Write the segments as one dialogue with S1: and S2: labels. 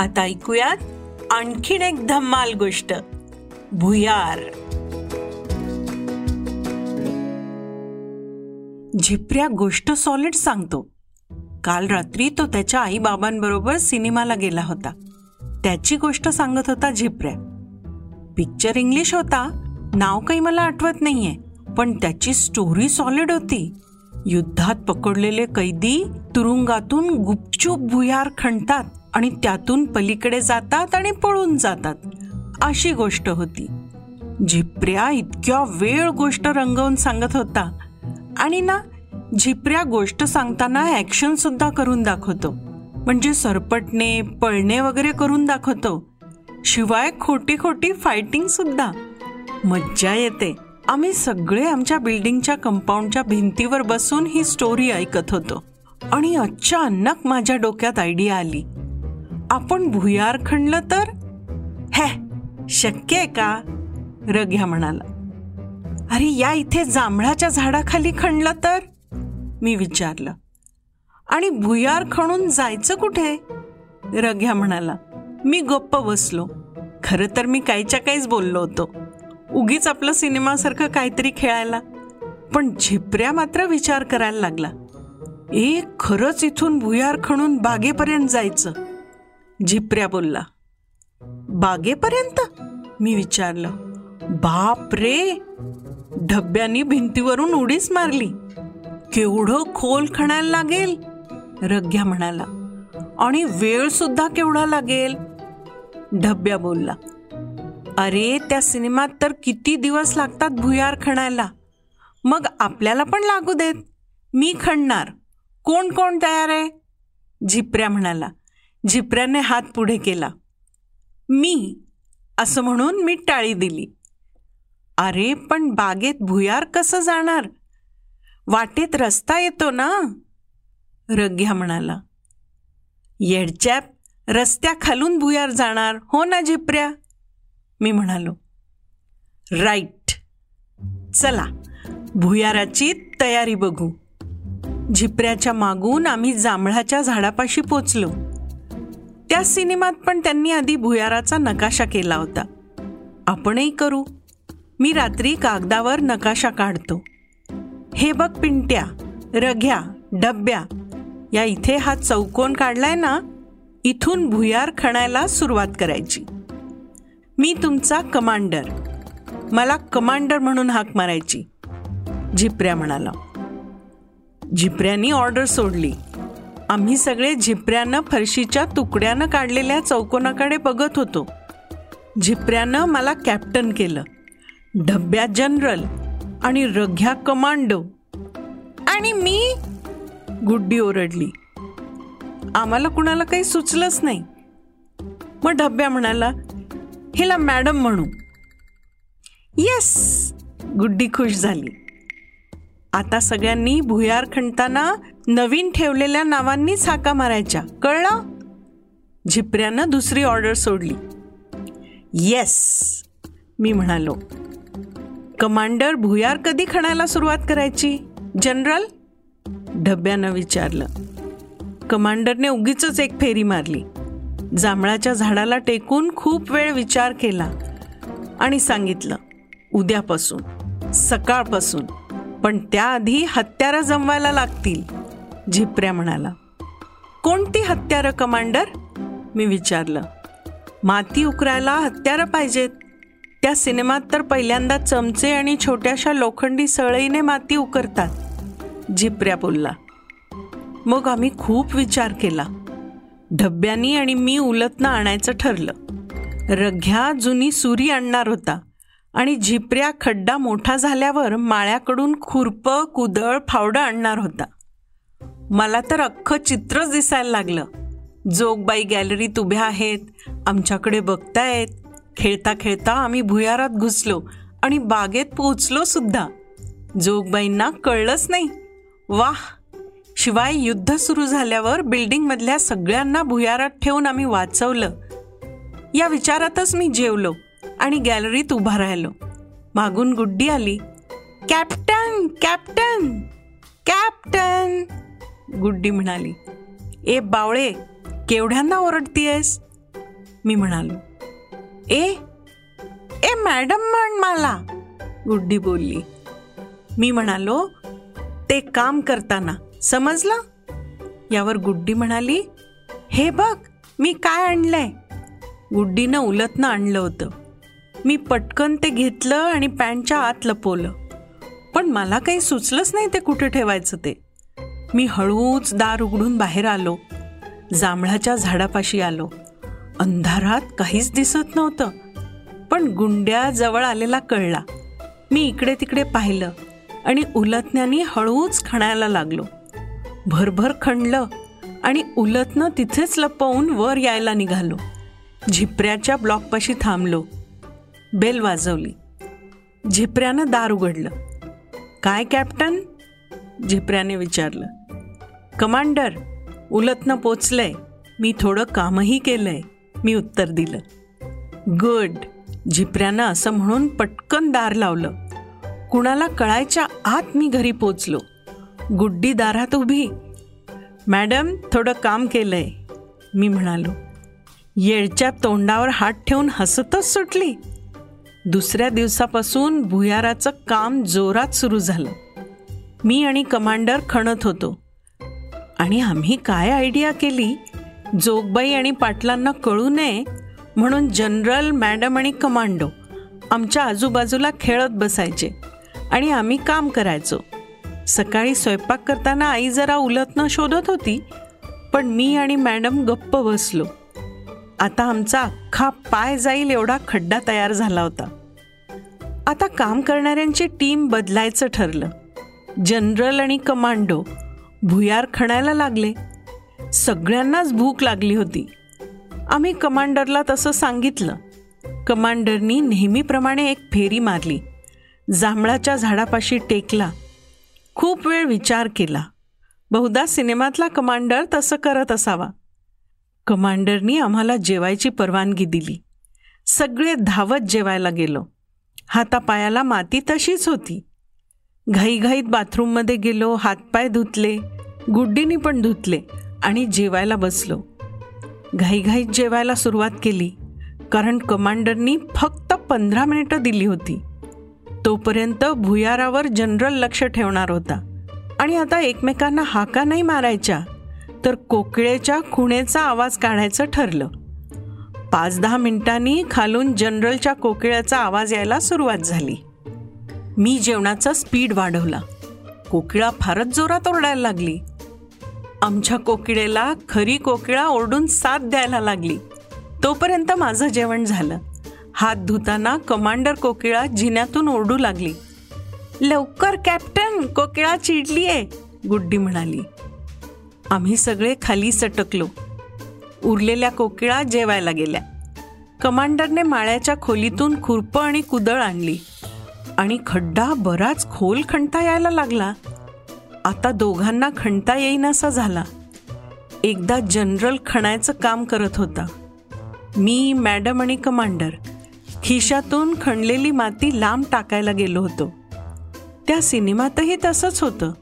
S1: आता ऐकूयात आणखीन एक धम्माल गोष्ट. भुयार. झिपऱ्या गोष्ट सॉलिड सांगतो. काल रात्री तो त्याच्या आई बाबांबरोबर सिनेमाला गेला होता. त्याची गोष्ट सांगत होता झिपऱ्या पिक्चर इंग्लिश होता. नाव काही मला आठवत नाहीये पण त्याची स्टोरी सॉलिड होती. युद्धात पकडलेले कैदी तुरुंगातून गुपचूप भुयार खणतात. आणि त्यातून पलीकडे जातात आणि पळून जातात. अशी गोष्ट होती. झिपऱ्या इतक्या वेळ गोष्ट रंगवून सांगत होता. आणि ना झिपऱ्या गोष्ट सांगताना ॲक्शन सुद्धा करून दाखवतो. म्हणजे सरपटणे पळणे वगैरे करून दाखवतो. शिवाय खोटी खोटी फायटिंग सुद्धा. मज्जा येते. आम्ही सगळे आमच्या बिल्डिंगच्या कंपाऊंडच्या भिंतीवर बसून ही स्टोरी ऐकत होतो. आणि अचानक माझ्या डोक्यात आयडिया आली. आपण भुयार खणलं तर? हे शक्य आहे का? रग्या म्हणाला. अरे या इथे जांभळाच्या झाडाखाली खणलं तर? मी विचारलं. आणि भुयार खणून जायचं कुठे? रग्या म्हणाला. मी गप्प बसलो. खरं तर मी काहीच्या काहीच बोललो होतो. उगीच आपलं सिनेमासारखं काहीतरी खेळायला. पण झिपऱ्या मात्र विचार करायला लागला. ए खरंच इथून भुयार खणून बागेपर्यंत जायचं. झिपऱ्या बोलला. बागेपर्यंत? मी विचारलं. बाप रे ढब्यानी भिंतीवरून उडीच मारली. केवढं खोल खणायला लागेल? रग्या म्हणाला. आणि वेळ सुद्धा केवढा लागेल? ढब्या बोलला. अरे त्या सिनेमात तर किती दिवस लागतात भुयार खणायला? मग आपल्याला पण लागू देत. मी खणणार. कोण कोण तयार आहे? झिपऱ्या म्हणाला. झिपऱ्याने हात पुढे केला. मी असं म्हणून मी टाळी दिली. अरे पण बागेत भुयार कसं जाणार? वाटेत रस्ता येतो ना? रग्या म्हणाला. येडच्याप रस्त्या खालून भुयार जाणार हो ना झिपऱ्या मी म्हणालो. राईट. चला भुयाराची तयारी बघू. झिपऱ्याच्या मागून आम्ही जांभळाच्या झाडापाशी पोचलो. त्या सिनेमात पण त्यांनी आधी भुयाराचा नकाशा केला होता. आपणही करू. मी रात्री कागदावर नकाशा काढतो. हे बघ पिंट्या रघ्या डब्या. या इथे हा चौकोन काढलाय ना इथून भुयार खणायला सुरुवात करायची. मी तुमचा कमांडर. मला कमांडर म्हणून हाक मारायची. झिपऱ्या म्हणाला. झिपऱ्यांनी ऑर्डर सोडली. आम्ही सगळे झिपऱ्यानं फरशीच्या तुकड्यानं काढलेल्या चौकोनाकडे बघत होतो. झिपऱ्यानं मला कॅप्टन केलं. डब्या जनरल आणि रघ्या कमांडो. आणि मी गुड्डी ओरडली. आम्हाला कुणाला काही सुचलंच नाही. मग डब्या म्हणाला हिला मॅडम म्हणू. येस. गुड्डी खुश झाली. आता सगळ्यांनी भुयार खणताना नवीन ठेवलेल्या नावांनीच हाका मारायच्या. कळलं? झिपऱ्यानं दुसरी ऑर्डर सोडली. येस मी म्हणालो. कमांडर भुयार कधी खणायला सुरुवात करायची? जनरल? डब्यानं विचारलं. कमांडरने उगीच एक फेरी मारली. जांभळाच्या झाडाला टेकून खूप वेळ विचार केला आणि सांगितलं उद्यापासून सकाळपासून पण त्याआधी हत्यारं जमवायला लागतील. झिपऱ्या म्हणाला कोणती हत्यारं कमांडर? मी विचारलं. माती उकरायला हत्यारं पाहिजेत. त्या सिनेमात तर पहिल्यांदा चमचे आणि छोट्याशा लोखंडी सळईने माती उकरतात झिपऱ्या बोलला. मग आम्ही खूप विचार केला. ढब्यानी आणि मी उलतनं आणायचं ठरलं. रघ्या जुनी सुरी आणणार होता आणि झिपऱ्या खड्डा मोठा झाल्यावर माळ्याकडून खुरपं कुदळ फावडं आणणार होता. मला तर अख्खं चित्रच दिसायला लागलं. जोगबाई गॅलरीत उभ्या आहेत आमच्याकडे बघतायत. खेळता खेळता आम्ही भुयारात घुसलो आणि बागेत पोचलो सुद्धा. जोगबाईंना कळलंच नाही. वाह! शिवाय युद्ध सुरू झाल्यावर बिल्डिंगमधल्या सगळ्यांना भुयारात ठेवून आम्ही वाचवलं. या विचारातच मी जेवलो आणि गॅलरीत उभा राहिलो. मागून गुड्डी आली. कॅप्टन! कॅप्टन! कॅप्टन! गुड्डी म्हणाली ए बावळे केवढ्यांना ओरडतीयस? मी म्हणालो ए ए मॅडम म्हण मला. गुड्डी बोलली मी म्हणालो ते काम करताना समजलं? यावर गुड्डी म्हणाली हे बघ मी काय आणलंय? गुड्डीनं उलतनं आणलं होतं. मी पटकन ते घेतलं आणि पॅन्टच्या आत लपवलं. पण मला काही सुचलंच नाही ते कुठे ठेवायचं ते. मी हळूच दार उघडून बाहेर आलो. जांभळाच्या झाडापाशी आलो. अंधारात काहीच दिसत नव्हतं पण गुंड्या जवळ आलेला कळला. मी इकडे तिकडे पाहिलं आणि उलतण्याने हळूच खणायला लागलो. भरभर खणलं आणि उलतनं तिथेच लपवून वर यायला निघालो. झिपऱ्याच्या ब्लॉकपाशी थांबलो. बेल वाजवली. झिपऱ्यानं दार उघडलं. काय कॅप्टन? झिपऱ्याने विचारलं. कमांडर उलतनं पोचलंय. मी थोडं कामही केलंय. मी उत्तर दिलं. गुड. झिपऱ्यानं असं म्हणून पटकन दार लावलं. कुणाला कळायच्या आत मी घरी पोचलो. गुड्डी दारात उभी. मॅडम थोडं काम केलंय. मी म्हणालो. येळच्या तोंडावर हात ठेवून हसतच सुटली. दुसऱ्या दिवसापासून भुयाराचं काम जोरात सुरू झालं. मी आणि कमांडर खणत होतो. आणि आम्ही काय आयडिया केली? जोगबाई आणि पाटलांना कळू नये म्हणून जनरल मॅडम आणि कमांडो आमच्या आजूबाजूला खेळत बसायचे आणि आम्ही काम करायचो. सकाळी स्वयंपाक करताना आई जरा उलतनं शोधत होती पण मी आणि मॅडम गप्प बसलो. आता आमचा अख्खा पाय जाईल एवढा खड्डा तयार झाला होता. आता काम करणाऱ्यांची टीम बदलायचं ठरलं. जनरल आणि कमांडो भुयार खणायला लागले. सगळ्यांनाच भूक लागली होती. आम्ही कमांडरला तसं सांगितलं. कमांडरनी नेहमीप्रमाणे एक फेरी मारली. जांभळाच्या झाडापाशी टेकला. खूप वेळ विचार केला. बहुधा सिनेमातला कमांडर तसं करत असावा. कमांडरनी आम्हाला जेवायची परवानगी दिली. सगळे धावत जेवायला गेलो. हातापायाला माती तशीच होती. घाईघाईत बाथरूममध्ये गेलो हातपाय धुतले गुड्डीनी पण धुतले आणि जेवायला बसलो. घाईघाईत जेवायला सुरुवात केली कारण कमांडरनी फक्त पंधरा मिनिटं दिली होती. तोपर्यंत भुयारावर जनरल लक्ष ठेवणार होता. आणि आता एकमेकांना हाका नाही मारायच्या तर कोकिळेच्या खुणेचा आवाज काढायचं ठरलं. पाच दहा मिनिटांनी खालून जनरलच्या कोकिळ्याचा आवाज यायला सुरुवात झाली. मी जेवणाचा स्पीड वाढवला. कोकिळा फारच जोरात ओरडायला लागली. आमच्या कोकिळेला खरी कोकिळा ओरडून साथ द्यायला लागली. तोपर्यंत माझं जेवण झालं. हात धुताना कमांडर कोकिळा जिन्यातून ओरडू लागली. लवकर कॅप्टन! कोकिळा चिडली आहे गुड्डी म्हणाली. आम्ही सगळे खाली सटकलो. उरलेल्या कोकिळा जेवायला गेल्या. कमांडरने माळ्याच्या खोलीतून खुरपं आणि कुदळ आणली. आणि खड्डा बराच खोल खणता यायला लागला. आता दोघांना खणता येईनासा झाला. एकदा जनरल खणायचं काम करत होता. मी मॅडम आणि कमांडर खिशातून खणलेली माती लांब टाकायला गेलो होतो. त्या सिनेमातही तसंच होतं.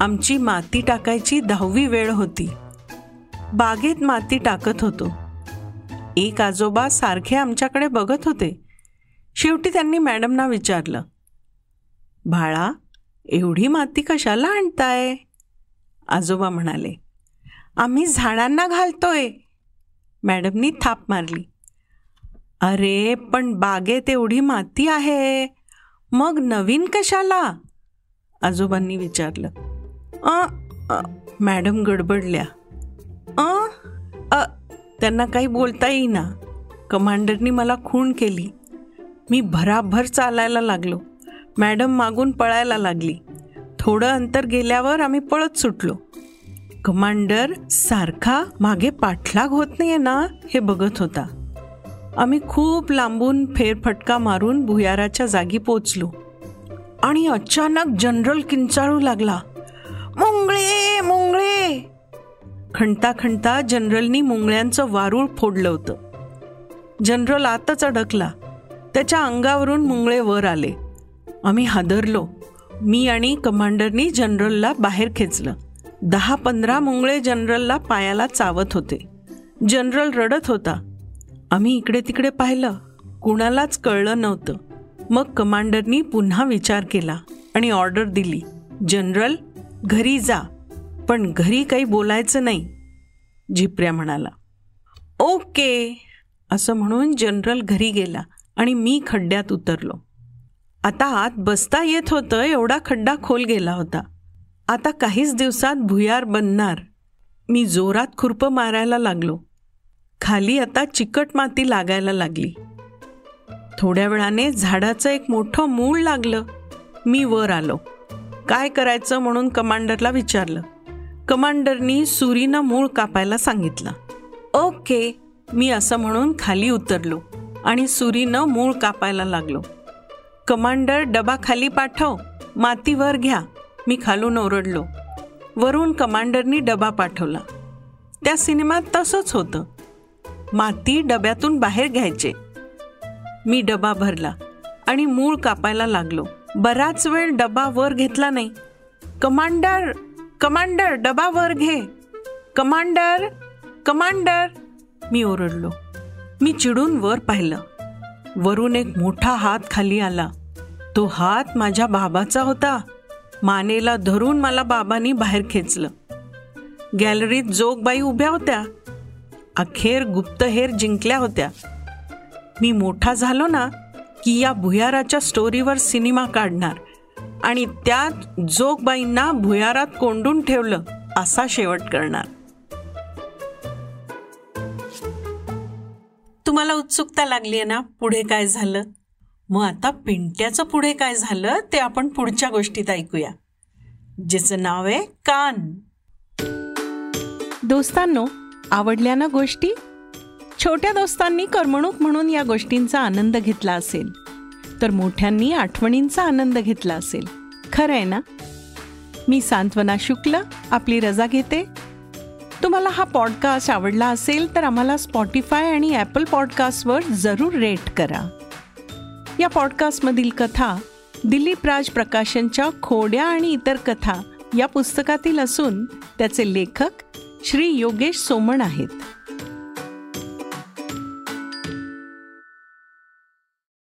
S1: आमची माती टाकायची दहावी वेळ होती. बागेत माती टाकत होतो. एक आजोबा सारखे आमच्याकडे बघत होते. शेवटी त्यांनी मॅडमना विचारलं भाळा एवढी माती कशाला आणताय? आजोबा म्हणाले आम्ही झाडांना घालतोय. मॅडमनी थाप मारली अरे पण बागेत एवढी माती आहे मग नवीन कशाला? आजोबांनी विचारलं अ अ, मॅडम गडबडल्या अ अ त्यांना काही बोलता येईना. कमांडरनी मला खूण केली मी भराभर चालायला लागलो. मॅडम मागून पळायला लागली. थोडं अंतर गेल्यावर आम्ही पळत सुटलो. कमांडर सारखा मागे पाठलाग होत नाही ना हे बघत होता. आम्ही खूप लांबून फेरफटका मारून भुयाराच्या जागी पोचलो. आणि अचानक जनरल किंचाळू लागला. मुंगळे मुंगळे! खणता खणता जनरलनी मुंगळ्यांचं वारूळ फोडलं होतं. जनरल आताच अडकला. त्याच्या अंगावरून मुंगळे वर आले. आम्ही हादरलो. मी आणि कमांडरनी जनरलला बाहेर खेचलं. दहा पंधरा मुंगळे जनरलला पायाला चावत होते. जनरल रडत होता. आम्ही इकडे तिकडे पाहिलं. कुणालाच कळलं नव्हतं. मग कमांडरनी पुन्हा विचार केला आणि ऑर्डर दिली. जनरल घरी जा. पण घरी काही बोलायचं नाही. झिपऱ्या म्हणाला. ओके असं म्हणून जनरल घरी गेला. आणि मी खड्ड्यात उतरलो. आता आत बसता येत होतं एवढा खड्डा खोल गेला होता. आता काहीच दिवसात भुयार बनणार. मी जोरात खुरपं मारायला लागलो. खाली आता चिकट माती लागायला लागली. थोड्या वेळाने झाडाचं एक मोठं मूळ लागलं. मी वर आलो. काय करायचं म्हणून कमांडरला विचारलं. कमांडरनी सुरीनं मूळ कापायला सांगितलं. ओके मी असं म्हणून खाली उतरलो. आणि सुरीनं मूळ कापायला लागलो. कमांडर डबा खाली पाठव. मातीवर घ्या. मी खालून ओरडलो. वरून कमांडरनी डबा पाठवला. त्या सिनेमात तसंच होतं. माती डब्यातून बाहेर घ्यायचे. मी डबा भरला आणि मूळ कापायला लागलो. बराच वेळ डबा वर घेतला नाही. कमांडर कमांडर डबा वर घे. Commander commander. मी ओरडलो. मी चिडून वर पाहिलं. वरून एक मोठा हात खाली आला. तो हात माझ्या बाबाचा होता. मानेला धरून मला बाबांनी बाहेर खेचलं. गॅलरीत जोगबाई उभ्या होत्या. अखेर गुप्तहेर जिंकल्या होत्या. मी मोठा झालो ना की या भुयाराच्या स्टोरीवर सिनेमा काढणार आणि त्यात जोगबाईंना भुयारात कोंडून ठेवलं असा शेवट करणार. तुम्हाला उत्सुकता लागली आहे ना पुढे काय झालं? मग आता पिंट्याचं पुढे काय झालं ते आपण पुढच्या गोष्टीत ऐकूया. ज्याचं नाव आहे कान. दोस्तांनो आवडल्या ना गोष्टी? छोट्या दोस्तांनी करमणूक म्हणून या गोष्टींचा आनंद घेतला असेल. तर मोठ्यांनी आठवणींचा आनंद घेतला असेल. खरं आहे ना? मी सांत्वना शुक्ल आपली रजा घेते. तुम्हाला हा पॉडकास्ट आवडला असेल तर आम्हाला स्पॉटीफाय आणि ॲपल पॉडकास्टवर जरूर रेट करा. या पॉडकास्टमधील कथा दिलीप राज प्रकाशनच्या खोड्या आणि इतर कथा या पुस्तकातील असून त्याचे लेखक श्री योगेश सोमण आहेत.